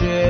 share.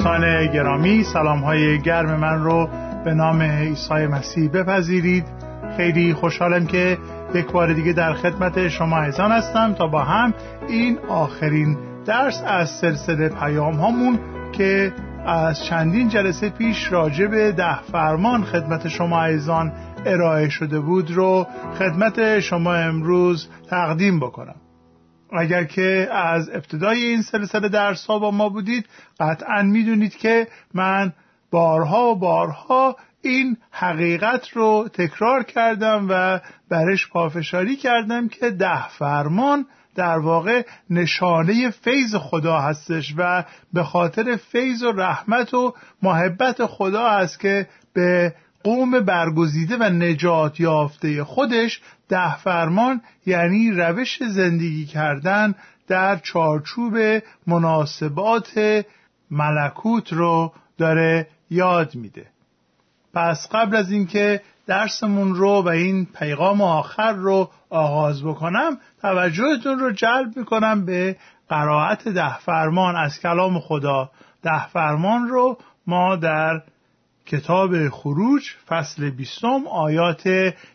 دوستان گرامی سلام های گرم من رو به نام عیسی مسیح بپذیرید. خیلی خوشحالم که یک بار دیگه در خدمت شما عزیزان هستم تا با هم این آخرین درس از سلسله پیام هامون که از چندین جلسه پیش راجع به ده فرمان خدمت شما عزیزان ارائه شده بود رو خدمت شما امروز تقدیم بکنم. اگر که از ابتدای این سلسله درس ها با ما بودید قطعا می‌دونید که من بارها و بارها این حقیقت رو تکرار کردم و برش پافشاری کردم که ده فرمان در واقع نشانه فیض خدا هستش و به خاطر فیض و رحمت و محبت خدا است که به قوم برگزیده و نجات یافته خودش ده فرمان یعنی روش زندگی کردن در چارچوب مناسبات ملکوت رو داره یاد میده. پس قبل از اینکه درسمون رو و این پیغام آخر رو آغاز بکنم توجهتون رو جلب می‌کنم به قرائت ده فرمان. از کلام خدا ده فرمان رو ما در کتاب خروج فصل بیستم آیات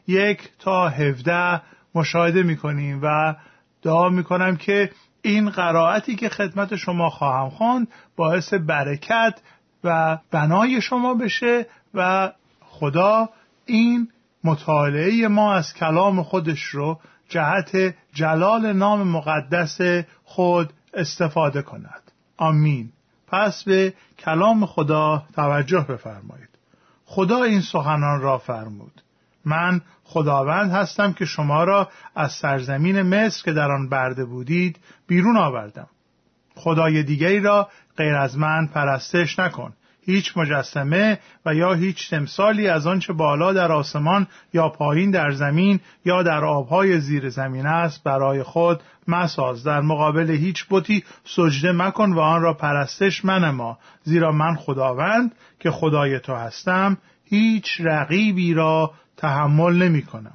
یک تا هفده مشاهده می‌کنیم و دعا می‌کنم که این قرائتی که خدمت شما خواهم خواند باعث برکت و بنای شما بشه و خدا این مطالعه ما از کلام خودش رو جهت جلال نام مقدس خود استفاده کند. آمین. پس به کلام خدا توجه بفرمایید. خدا این سخنان را فرمود. من خداوند هستم که شما را از سرزمین مصر که در آن برده بودید بیرون آوردم. خدای دیگری را غیر از من پرستش نکن. هیچ مجسمه و یا هیچ تمثالی از آنچه بالا در آسمان یا پایین در زمین یا در آبهای زیر زمین است برای خود مساز. در مقابل هیچ بتی سجده مکن و آن را پرستش منما زیرا من خداوند که خدای تو هستم هیچ رقیبی را تحمل نمی کنم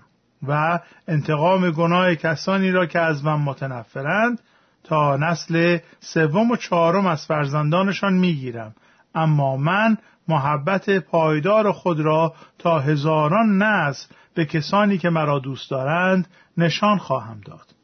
و انتقام گناه کسانی را که از من متنفرند تا نسل سوم و چهارم از فرزندانشان می‌گیرم اما من محبت پایدار خود را تا هزاران نسل به کسانی که مرا دوست دارند نشان خواهم داد.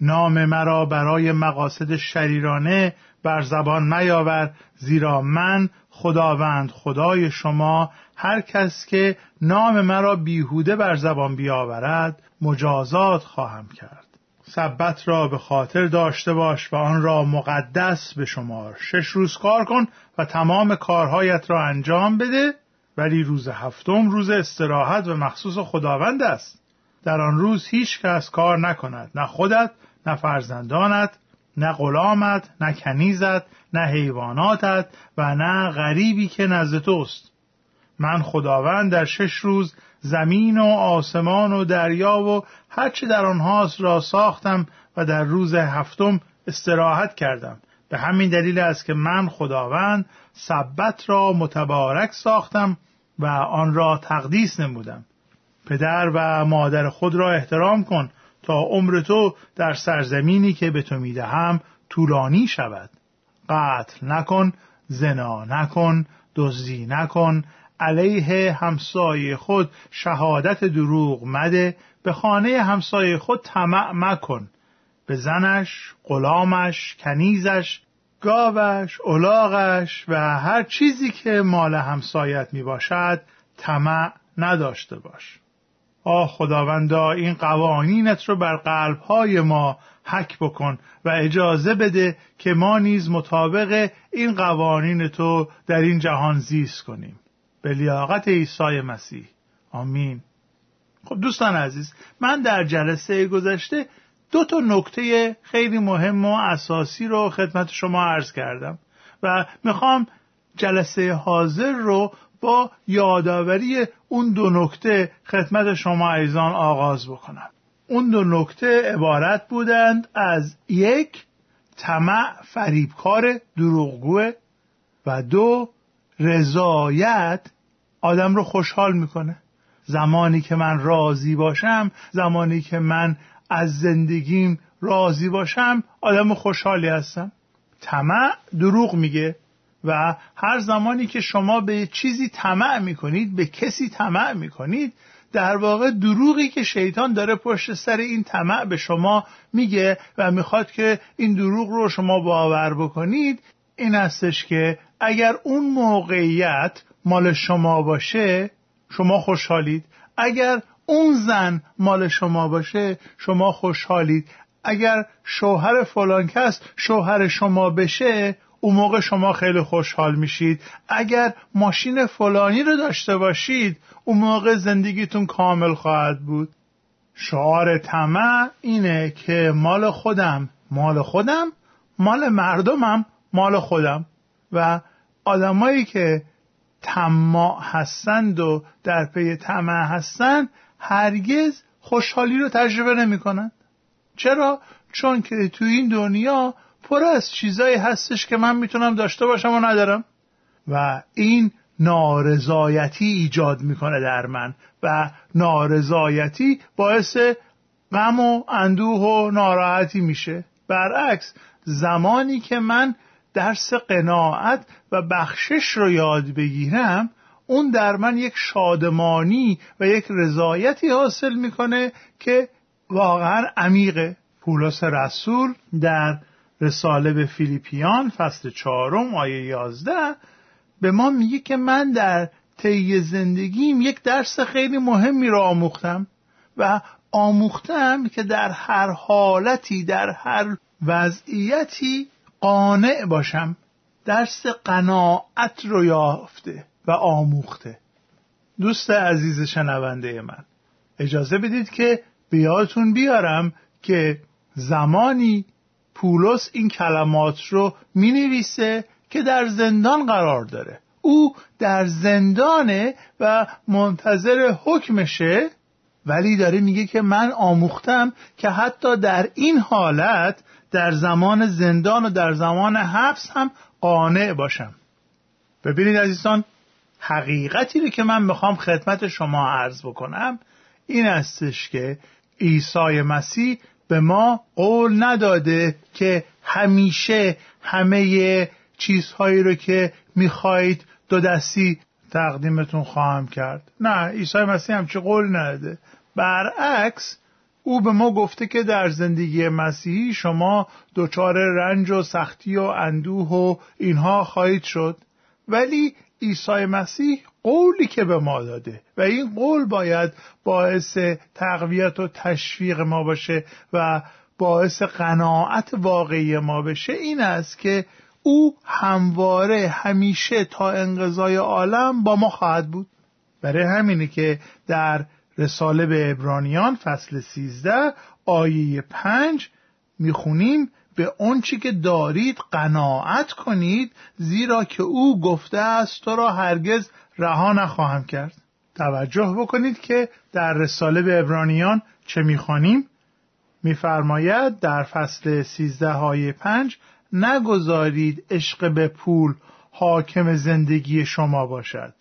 نام مرا برای مقاصد شریرانه بر زبان نیاور زیرا من خداوند خدای شما هر کس که نام مرا بیهوده بر زبان بیاورد مجازات خواهم کرد. سبت را به خاطر داشته باش و آن را مقدس به شمار شش روز کار کن و تمام کارهایت را انجام بده ولی روز هفتم روز استراحت و مخصوص خداوند است. در آن روز هیچ کس کار نکند نه خودت نه فرزندانت نه غلامت نه کنیزت نه حیواناتت و نه غریبی که نزد توست. من خداوند در شش روز زمین و آسمان و دریا و هرچه در آنهاست را ساختم و در روز هفتم استراحت کردم. به همین دلیل است که من خداوند سبت را متبارک ساختم و آن را تقدیس نمودم. پدر و مادر خود را احترام کن تا عمر تو در سرزمینی که به تو می‌دهم طولانی شود. قتل نکن زنا نکن دزدی نکن علیه همسایه خود شهادت دروغ مده به خانه همسایه خود طمع مکن به زنش، غلامش، کنیزش، گاوش، الاغش و هر چیزی که مال همسایت می باشد طمع نداشته باش. آه خداوندا این قوانینت رو بر قلبهای ما حک بکن و اجازه بده که ما نیز مطابق این قوانین تو در این جهان زیست کنیم به لیاقت عیسی مسیح. آمین. خب دوستان عزیز من در جلسه گذشته دو تا نکته خیلی مهم و اساسی رو خدمت شما عرض کردم و می‌خوام جلسه حاضر رو با یادآوری اون دو نکته خدمت شما ایزان آغاز بکنم. اون دو نکته عبارت بودند از یک طمع فریبکار دروغگوه و دو رضایت آدم رو خوشحال می‌کنه. زمانی که من راضی باشم زمانی که من از زندگیم راضی باشم آدم خوشحالی هستم. طمع دروغ میگه و هر زمانی که شما به چیزی طمع می‌کنید به کسی طمع می‌کنید در واقع دروغی که شیطان داره پشت سر این طمع به شما میگه و می‌خواد که این دروغ رو شما باور بکنید این هستش که اگر اون موقعیت مال شما باشه شما خوشحالید. اگر اون زن مال شما باشه شما خوشحالید. اگر شوهر فلان کس شوهر شما بشه اون موقع شما خیلی خوشحال میشید. اگر ماشین فلانی رو داشته باشید اون موقع زندگیتون کامل خواهد بود. شعار طمع اینه که مال خودم مال خودم مال مردمم مال خودم. و آدمایی که طماع هستند و در پی طمع هستند هرگز خوشحالی رو تجربه نمی‌کنند. چرا؟ چون که تو این دنیا پر از چیزایی هستش که من می‌تونم داشته باشم و ندارم. و این نارضایتی ایجاد می‌کنه در من و نارضایتی باعث غم و اندوه و ناراحتی میشه. برعکس زمانی که من درس قناعت و بخشش رو یاد بگیرم اون در من یک شادمانی و یک رضایتی حاصل می‌کنه که واقعا عمیقه پولس رسول در رساله به فیلیپیان فصل چهارم آیه یازده به ما میگه که من در طی زندگیم یک درس خیلی مهمی را آموختم و آموختم که در هر حالتی در هر وضعیتی قانع باشم درس قناعت رو یافته و آموخته. دوست عزیز شنونده من اجازه بدید که بیاتون بیارم که زمانی پولس این کلمات رو می نویسه که در زندان قرار داره. او در زندانه و منتظر حکمشه ولی داره میگه که من آموختم که حتی در این حالت در زمان زندان و در زمان حبس هم قانع باشم. ببینید عزیزان حقیقتی رو که من می‌خوام خدمت شما عرض بکنم این استش که عیسی مسیح به ما قول نداده که همیشه همه چیزهایی رو که می‌خواهید دو دستی تقدیمتون خواهم کرد. نه عیسی مسیح همچه قول نداده. برعکس او به ما گفته که در زندگی مسیحی شما دچار رنج و سختی و اندوه و اینها خواهید شد. ولی عیسی مسیح قولی که به ما داده و این قول باید باعث تقویت و تشویق ما باشه و باعث قناعت واقعی ما بشه این است که او همواره همیشه تا انقضای عالم با ما خواهد بود. برای همینه که در رساله به ابرانیان فصل 13 آیه 5 می‌خونیم به آنچه که دارید قناعت کنید زیرا که او گفته است تو را هرگز رها نخواهم کرد. توجه بکنید که در رساله به ابرانیان چه می‌خوانیم؟ میفرماید در فصل 13 های 5 نگذارید عشق به پول حاکم زندگی شما باشد.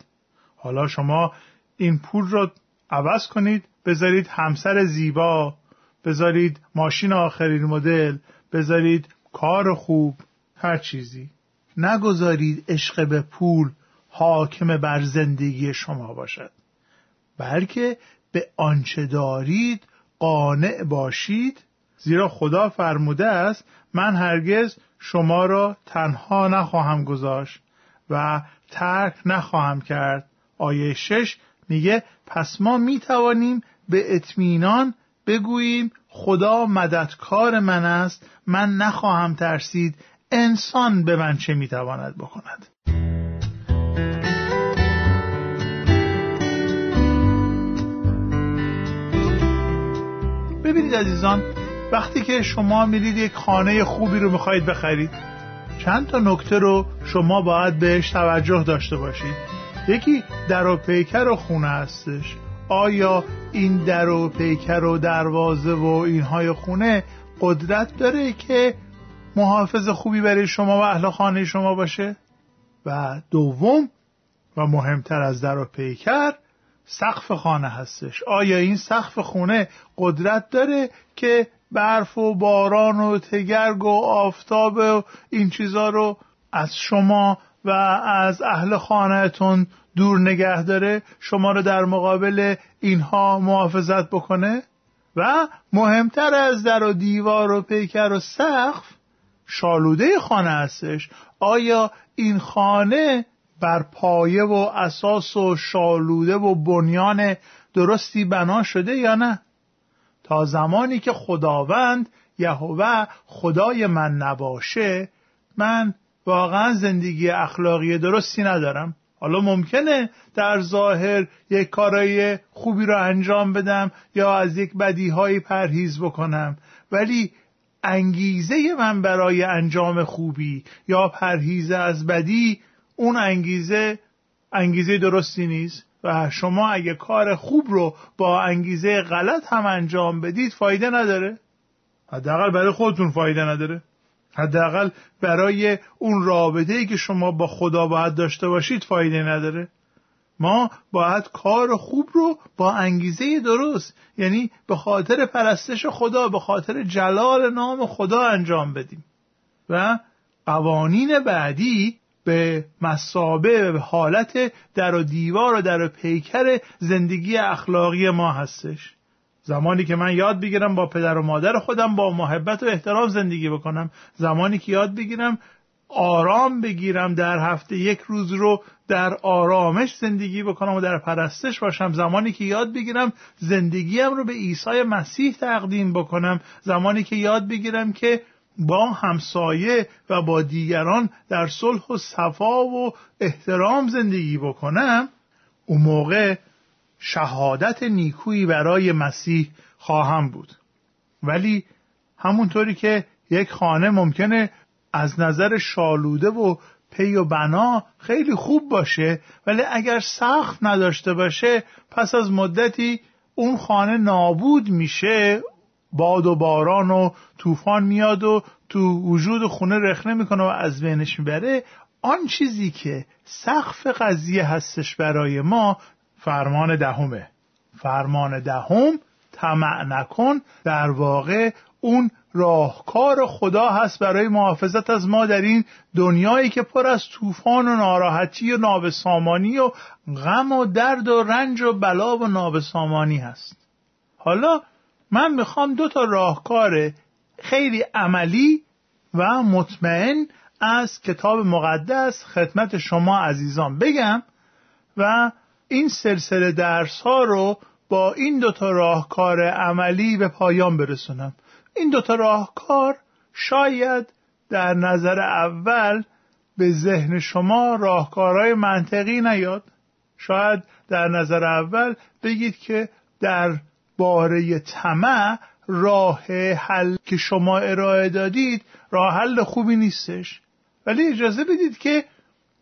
حالا شما این پول را عوض کنید بذارید همسر زیبا بذارید ماشین آخرین مدل بذارید کار خوب هر چیزی. نگذارید عشق به پول حاکم بر زندگی شما باشد. بلکه به آنچه دارید قانع باشید. زیرا خدا فرموده است من هرگز شما را تنها نخواهم گذاشت و ترک نخواهم کرد. آیه شش میگه پس ما می توانیم به اطمینان بگوییم خدا مددکار من است من نخواهم ترسید انسان به من چه می‌تواند بکند؟ ببینید عزیزان وقتی که شما میرید یک خانه خوبی رو می‌خواهید بخرید چند تا نکته رو شما باید بهش توجه داشته باشید. یکی در و پیکر و خونه هستش. آیا این در و پیکر و دروازه و اینهای خونه قدرت داره که محافظ خوبی برای شما و اهل خانه شما باشه؟ و دوم و مهمتر از در و پیکر سقف خانه هستش. آیا این سقف خونه قدرت داره که برف و باران و تگرگ و آفتاب و این چیزا رو از شما و از اهل خانهتون دور نگه داره شما رو در مقابل اینها محافظت بکنه؟ و مهمتر از در و دیوار و پیکر و سقف شالوده خانه هستش. آیا این خانه بر پایه و اساس و شالوده و بنیان درستی بنا شده یا نه؟ تا زمانی که خداوند یهوه خدای من نباشه من واقعا زندگی اخلاقی درستی ندارم. حالا ممکنه در ظاهر یک کارای خوبی را انجام بدم یا از یک بدیهایی پرهیز بکنم. ولی انگیزه من برای انجام خوبی یا پرهیز از بدی اون انگیزه انگیزه درستی نیست. و شما اگه کار خوب رو با انگیزه غلط هم انجام بدید فایده نداره. حداقل برای خودتون فایده نداره. حداقل برای اون رابطه ای که شما با خدا باید داشته باشید فایده نداره. ما باید کار خوب رو با انگیزه درست یعنی به خاطر پرستش خدا به خاطر جلال نام خدا انجام بدیم. و قوانین بعدی به مسابه به حالت در و دیوار و در و پیکر زندگی اخلاقی ما هستش. زمانی که من یاد بگیرم با پدر و مادر خودم با محبت و احترام زندگی بکنم. زمانی که یاد بگیرم آرام بگیرم در هفته یک روز رو در آرامش زندگی بکنم و در پرستش باشم. زمانی که یاد بگیرم زندگیم رو به عیسی مسیح تقدیم بکنم. زمانی که یاد بگیرم که با همسایه و با دیگران در صلح و صفا و احترام زندگی بکنم اون موقع شهادت نیکویی برای مسیح خواهم بود. ولی همونطوری که یک خانه ممکنه از نظر شالوده و پی و بنا خیلی خوب باشه ولی اگر سخت نداشته باشه پس از مدتی اون خانه نابود میشه باد و باران و طوفان میاد و تو وجود خونه رخنه می‌کنه و از بینش می‌بره. آن چیزی که سقف قضیه هستش برای ما فرمان دهمه. فرمان دهم طمع نکن. در واقع اون راهکار خدا هست برای محافظت از ما در این دنیایی که پر از طوفان و ناراحتی و نابسامانی و غم و درد و رنج و بلا و نابسامانی هست. حالا من می‌خوام دو تا راهکار خیلی عملی و مطمئن از کتاب مقدس خدمت شما عزیزان بگم و این سلسله درس ها رو با این دوتا راهکار عملی به پایان برسونم. این دوتا راهکار شاید در نظر اول به ذهن شما راهکارهای منطقی نیاد. شاید در نظر اول بگید که در باره طمع راه حل که شما ارائه دادید راه حل خوبی نیستش. ولی اجازه بدید که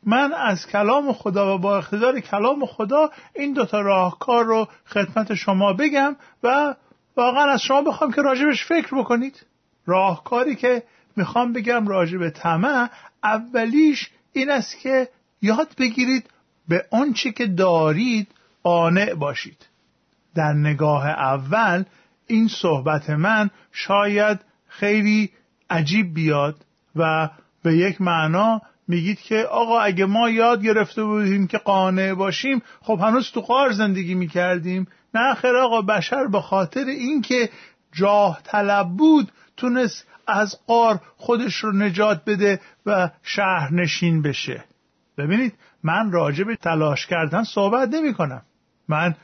من از کلام خدا و با اقتدار کلام خدا این دوتا راهکار رو خدمت شما بگم و واقعا از شما بخوام که راجبش فکر بکنید. راهکاری که می‌خوام بگم راجب طمع اولیش این است که یاد بگیرید به آنچه که دارید قانع باشید. در نگاه اول این صحبت من شاید خیلی عجیب بیاد و به یک معنا میگید که آقا اگه ما یاد گرفته بودیم که قانع باشیم خب هنوز تو قار زندگی می‌کردیم. نه خیر آقا بشر به خاطر اینکه جاه طلب بود تونست از قار خودش رو نجات بده و شهرنشین بشه. ببینید من راجع به تلاش کردن صحبت نمی کنم. من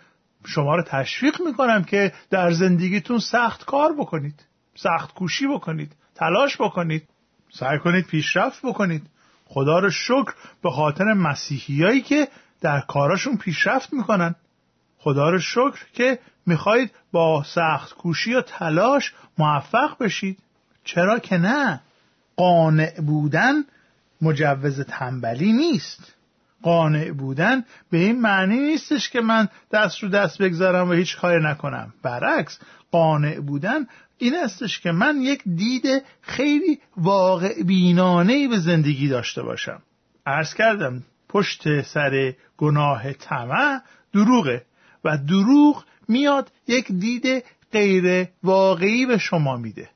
شما رو تشویق می کنم که در زندگیتون سخت کار بکنید سخت کوشی بکنید تلاش بکنید سعی کنید پیشرفت بکنید. خدا رو شکر به خاطر مسیحیایی که در کاراشون پیشرفت می‌کنن. خدا رو شکر که می‌خواهید با سخت کوشی و تلاش موفق بشید. چرا که نه؟ قانع بودن مجوز تنبلی نیست. قانع بودن به این معنی نیستش که من دست رو دست بگذارم و هیچ کاری نکنم. برعکس قانع بودن این استش که من یک دید خیلی واقع بینانه به زندگی داشته باشم. عرض کردم پشت سر گناه طمع دروغه و دروغ میاد یک دید غیر واقعی به شما میده.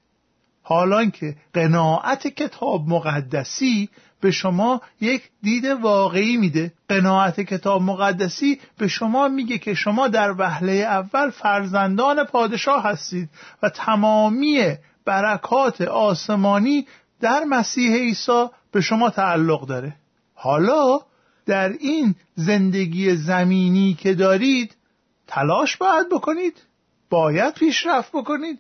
حالا که قناعت کتاب مقدسی به شما یک دید واقعی میده. قناعت کتاب مقدسی به شما میگه که شما در وهله اول فرزندان پادشاه هستید و تمامی برکات آسمانی در مسیح عیسی به شما تعلق داره. حالا در این زندگی زمینی که دارید تلاش باید بکنید باید پیشرفت بکنید.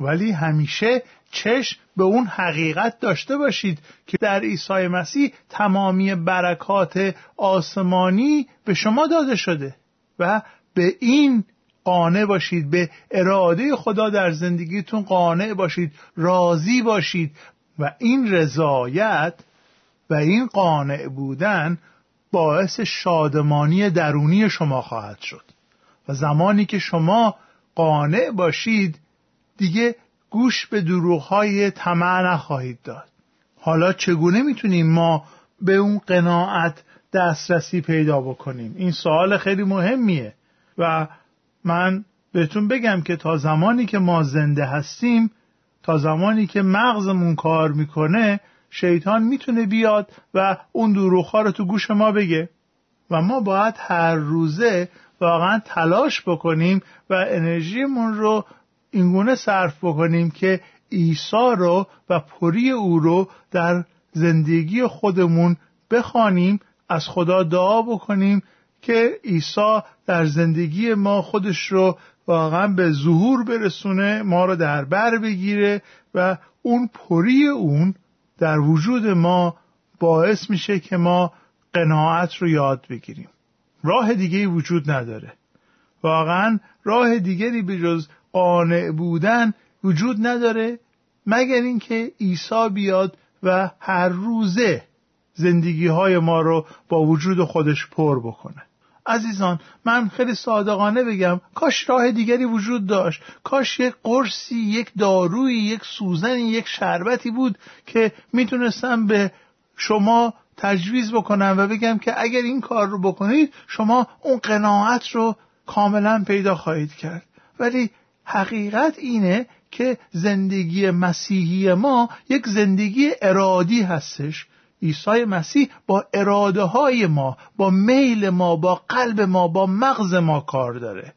ولی همیشه چشم به اون حقیقت داشته باشید که در عیسی مسیح تمامی برکات آسمانی به شما داده شده و به این قانع باشید به اراده خدا در زندگیتون قانع باشید راضی باشید و این رضایت و این قانع بودن باعث شادمانی درونی شما خواهد شد. و زمانی که شما قانع باشید دیگه گوش به دروغهای طمع نخواهید داد. حالا چگونه می‌تونیم ما به اون قناعت دسترسی پیدا بکنیم؟ این سوال خیلی مهمیه و من بهتون بگم که تا زمانی که ما زنده هستیم تا زمانی که مغزمون کار می‌کنه شیطان می‌تونه بیاد و اون دروغها رو تو گوش ما بگه. و ما باید هر روزه واقعا تلاش بکنیم و انرژیمون رو اینگونه صرف بکنیم که عیسی رو و پری او رو در زندگی خودمون بخوانیم از خدا دعا بکنیم که عیسی در زندگی ما خودش رو واقعا به ظهور برسونه ما رو در بر بگیره و اون پری اون در وجود ما باعث میشه که ما قناعت رو یاد بگیریم. راه دیگه وجود نداره. واقعا راه دیگری به قانع بودن وجود نداره مگر اینکه عیسی بیاد و هر روزه زندگی های ما رو با وجود خودش پر بکنه. عزیزان من خیلی صادقانه بگم کاش راه دیگری وجود داشت. کاش یک قرصی یک دارویی یک سوزنی یک شربتی بود که می‌تونستم به شما تجویز بکنم و بگم که اگر این کار رو بکنید شما اون قناعت رو کاملا پیدا خواهید کرد. ولی حقیقت اینه که زندگی مسیحی ما یک زندگی ارادی هستش. عیسی مسیح با اراده های ما با میل ما با قلب ما با مغز ما کار داره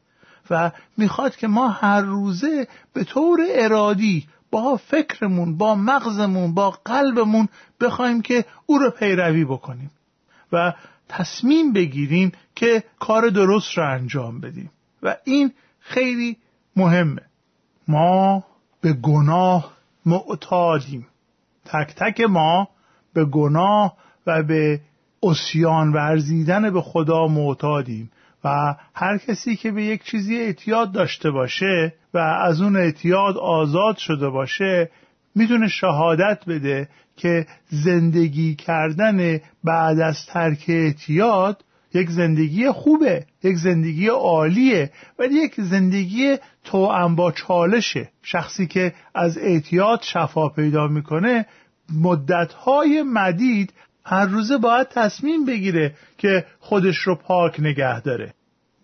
و می‌خواد که ما هر روزه به طور ارادی با فکرمون با مغزمون با قلبمون بخوایم که او رو پیروی بکنیم و تصمیم بگیریم که کار درست رو انجام بدیم. و این خیلی مهمه. ما به گناه معتادیم. تک تک ما به گناه و به اسیان ورزیدن به خدا معتادیم. و هر کسی که به یک چیزی اعتیاد داشته باشه و از اون اعتیاد آزاد شده باشه می‌تونه شهادت بده که زندگی کردن بعد از ترک اعتیاد یک زندگی خوبه یک زندگی عالیه ولی یک زندگی توأم با چالشه. شخصی که از اعتیاد شفا پیدا می‌کنه مدتهای مدید هر روزه باید تصمیم بگیره که خودش رو پاک نگه داره.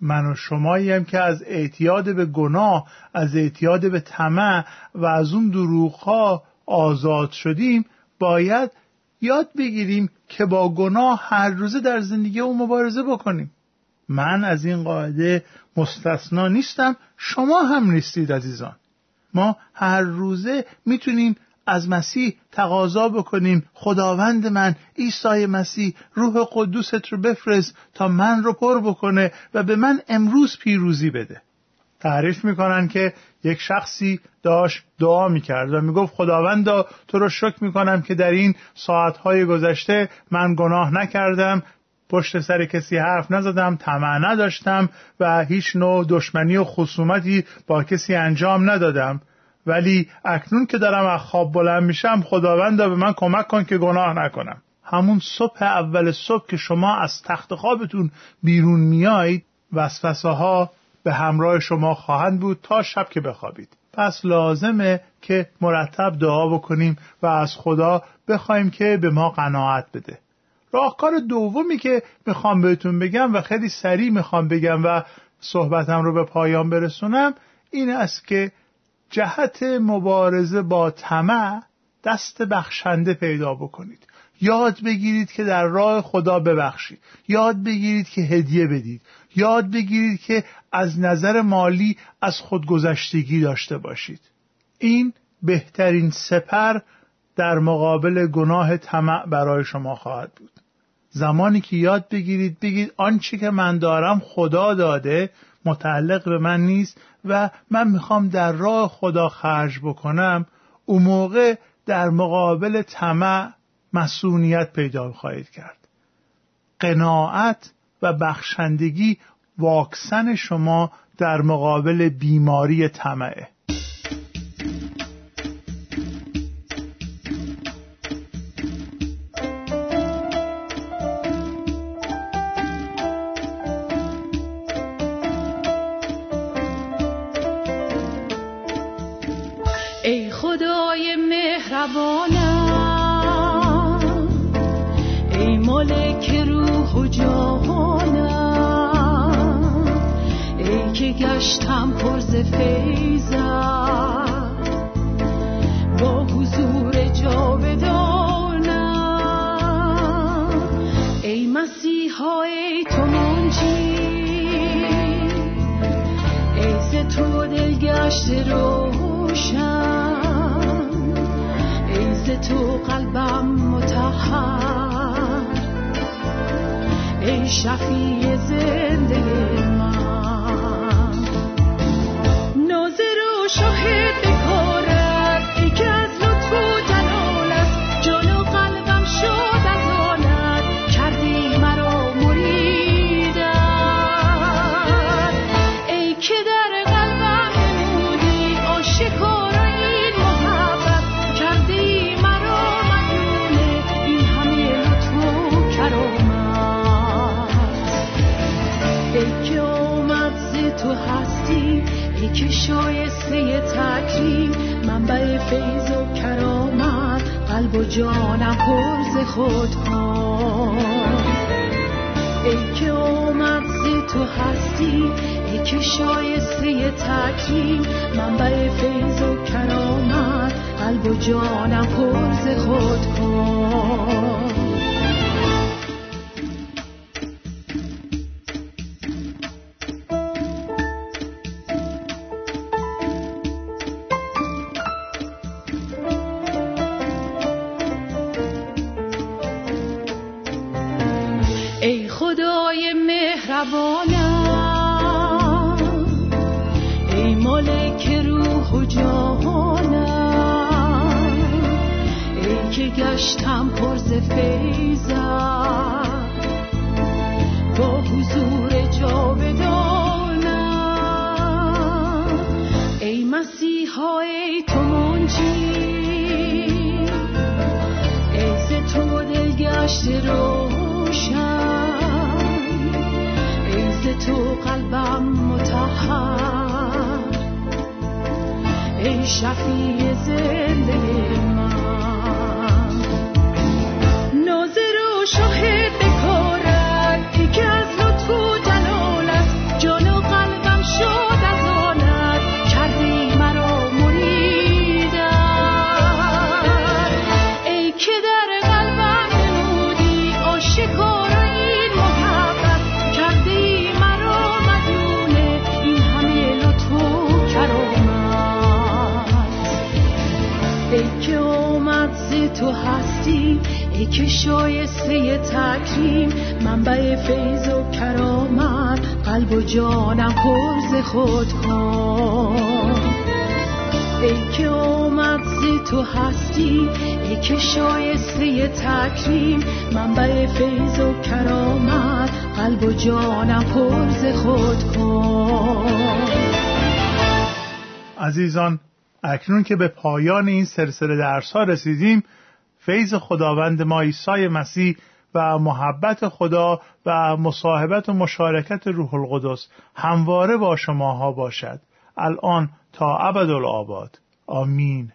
من و شمایی که از اعتیاد به گناه از اعتیاد به طمع و از اون دروغها آزاد شدیم باید یاد بگیریم که با گناه هر روزه در زندگی او مبارزه بکنیم. من از این قاعده مستثنا نیستم شما هم نیستید عزیزان. ما هر روزه می‌تونیم از مسیح تقاضا بکنیم. خداوند من عیسی مسیح روح قدوست رو بفرست تا من رو پر بکنه و به من امروز پیروزی بده. تعریف می‌کنن که یک شخصی داشت دعا می‌کرد و می‌گفت خداوندا تو رو شکر می‌کنم که در این ساعتهای گذشته من گناه نکردم پشت سر کسی حرف نزدم طمع نداشتم و هیچ نوع دشمنی و خصومتی با کسی انجام ندادم. ولی اکنون که دارم از خواب بلند میشم خداوندا به من کمک کن که گناه نکنم. همون صبح اول صبح که شما از تخت خوابتون بیرون میایید وسوسه ها به همراه شما خواهند بود تا شب که بخوابید. پس لازمه که مرتب دعا بکنیم و از خدا بخوایم که به ما قناعت بده. راهکار دومی که می‌خوام بهتون بگم و خیلی سریع می‌خوام بگم و صحبتم رو به پایان برسونم این است که جهت مبارزه با طمع دست بخشنده پیدا بکنید. یاد بگیرید که در راه خدا ببخشید. یاد بگیرید که هدیه بدید. یاد بگیرید که از نظر مالی از خودگذشتگی داشته باشید. این بهترین سپر در مقابل گناه طمع برای شما خواهد بود. زمانی که یاد بگیرید بگید آنچه که من دارم خدا داده متعلق به من نیست و من می‌خوام در راه خدا خرج بکنم اون موقع در مقابل طمع مسئولیت پیدا خواهید کرد. قناعت و بخشندگی واکسن شما در مقابل بیماری طمعه. جهانم ای که گشتم پرز فیضم با حضور جاودانم. ای مسیحا ای تو منجی ای ز تو دلگشت روشن. ای ز تو قلبم متحر. ای شفیع زنده من. ناظر و شاهد جانم پر خود کن ای که آمد ز تو هستی ای که شایسته تکریم منبع فیض و کرامت قلب و جانم پر خود کن مسیحا ای تو منجی ای ز تو دلگشت روشن ای ز تو قلبم متحر ای شفیع زنده هستی ای که شایسته تکریم منبع فیض و کرامت. قلب و جانم پرز خود کن. ای که اومد تو هستی ای که شایسته تکریم. منبع فیض و کرامت. قلب و جانم پرز خود کن. عزیزان اکنون که به پایان این سلسله درس ها رسیدیم فیض خداوند ما عیسی مسیح و محبت خدا و مصاحبت و مشارکت روح القدس همواره با شماها باشد. الان تا ابدالآباد. آمین.